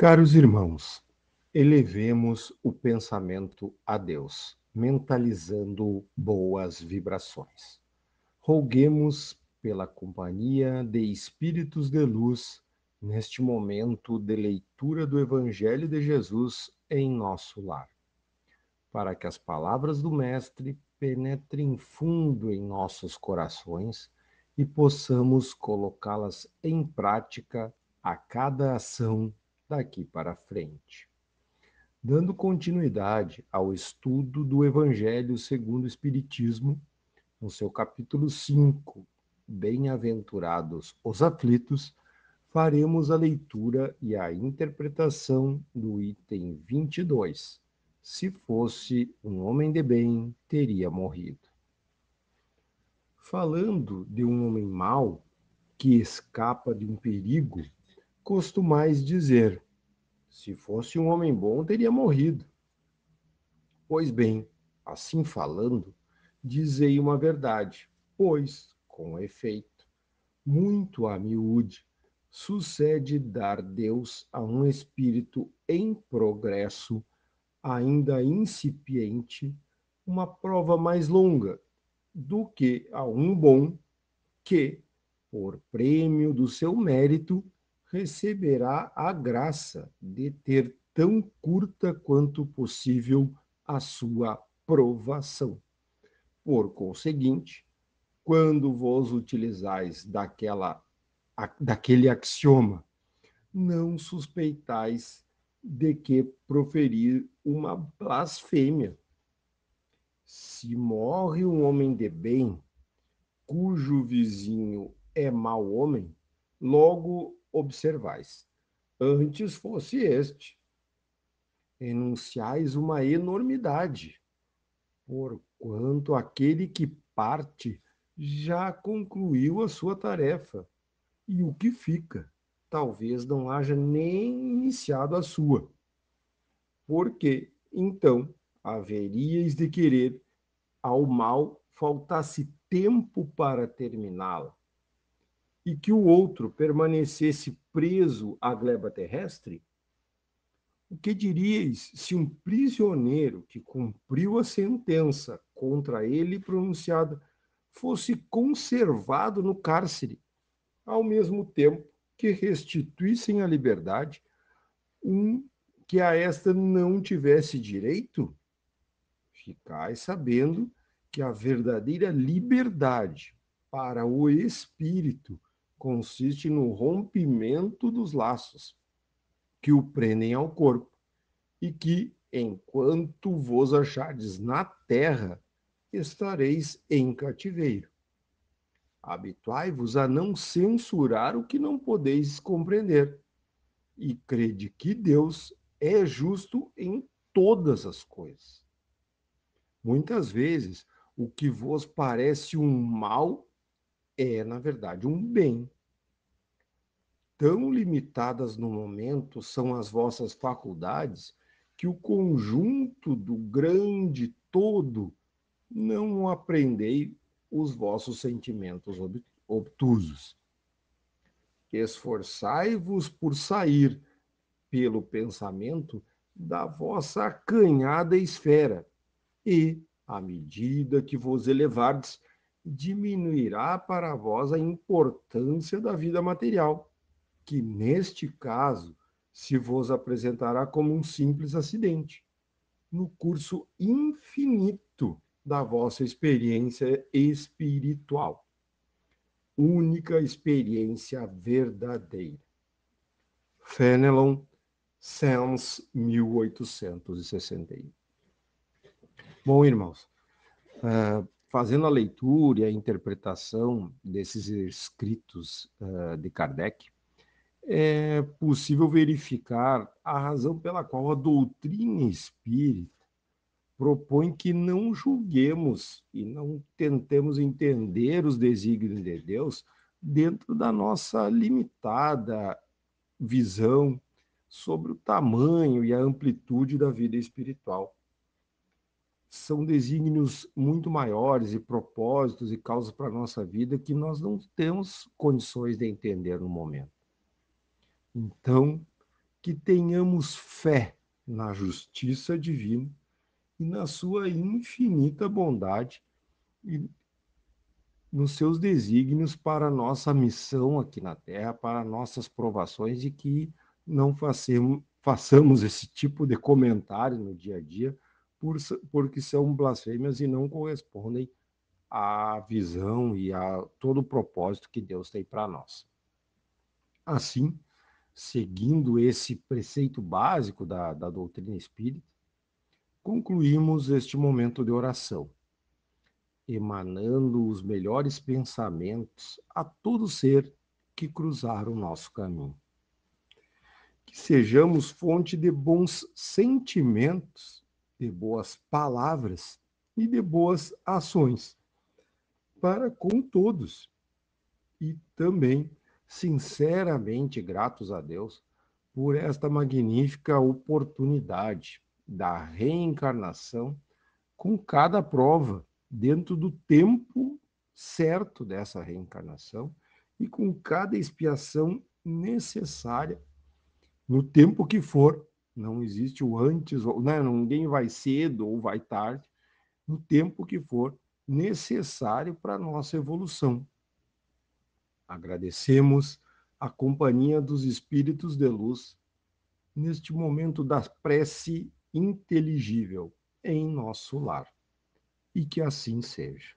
Caros irmãos, elevemos o pensamento a Deus, mentalizando boas vibrações. Roguemos pela companhia de espíritos de luz neste momento de leitura do Evangelho de Jesus em nosso lar, para que as palavras do Mestre penetrem fundo em nossos corações e possamos colocá-las em prática a cada ação daqui para frente. Dando continuidade ao estudo do Evangelho segundo o Espiritismo, no seu capítulo 5, Bem-aventurados os aflitos, faremos a leitura e a interpretação do item 22. Se fosse um homem de bem, teria morrido. Falando de um homem mau que escapa de um perigo, costumais dizer: se fosse um homem bom, teria morrido. Pois bem, assim falando, dizei uma verdade, pois, com efeito, muito a miúde, sucede dar Deus a um espírito em progresso, ainda incipiente, uma prova mais longa do que a um bom que, por prêmio do seu mérito, receberá a graça de ter tão curta quanto possível a sua provação. Por conseguinte, quando vos utilizais daquela, daquele axioma, não suspeitais de que proferir uma blasfêmia. Se morre um homem de bem, cujo vizinho é mau homem, logo observais. Antes fosse este. Enunciais uma enormidade, porquanto aquele que parte já concluiu a sua tarefa, e o que fica, talvez não haja nem iniciado a sua. Porque, então, haveríeis de querer ao mal faltasse tempo para terminá-la e que o outro permanecesse preso à gleba terrestre? O que diríeis se um prisioneiro que cumpriu a sentença contra ele pronunciada fosse conservado no cárcere, ao mesmo tempo que restituíssem a liberdade um que a esta não tivesse direito? Ficai sabendo que a verdadeira liberdade para o espírito consiste no rompimento dos laços que o prendem ao corpo, e que, enquanto vos achardes na terra, estareis em cativeiro. Habituai-vos a não censurar o que não podeis compreender, e crede que Deus é justo em todas as coisas. Muitas vezes, o que vos parece um mal é, na verdade, um bem. Tão limitadas no momento são as vossas faculdades que o conjunto do grande todo não aprendei os vossos sentimentos obtusos. Esforçai-vos por sair pelo pensamento da vossa acanhada esfera, e, à medida que vos elevardes, diminuirá para vós a importância da vida material, que neste caso se vos apresentará como um simples acidente, no curso infinito da vossa experiência espiritual. Única experiência verdadeira. Fenelon, Sens, 1861. Bom, irmãos, uh, fazendo a leitura e a interpretação desses escritos uh, de Kardec, é possível verificar a razão pela qual a doutrina espírita propõe que não julguemos e não tentemos entender os desígnios de Deus dentro da nossa limitada visão sobre o tamanho e a amplitude da vida espiritual são desígnios muito maiores e propósitos e causas para a nossa vida que nós não temos condições de entender no momento. Então, que tenhamos fé na justiça divina e na sua infinita bondade e nos seus desígnios para a nossa missão aqui na Terra, para nossas provações e que não façamos, esse tipo de comentário no dia a dia por, porque são blasfêmias e não correspondem à visão e a todo o propósito que Deus tem para nós. Assim, seguindo esse preceito básico da, da doutrina espírita, concluímos este momento de oração, emanando os melhores pensamentos a todo ser que cruzar o nosso caminho. Que sejamos fonte de bons sentimentos, de boas palavras e de boas ações para com todos. E também sinceramente gratos a Deus por esta magnífica oportunidade da reencarnação com cada prova, dentro do tempo certo dessa reencarnação e com cada expiação necessária no tempo que for. Não existe o antes, ou né, ninguém vai cedo ou vai tarde, no tempo que for necessário para a nossa evolução. Agradecemos a companhia dos espíritos de luz neste momento da prece inteligível em nosso lar. E que assim seja.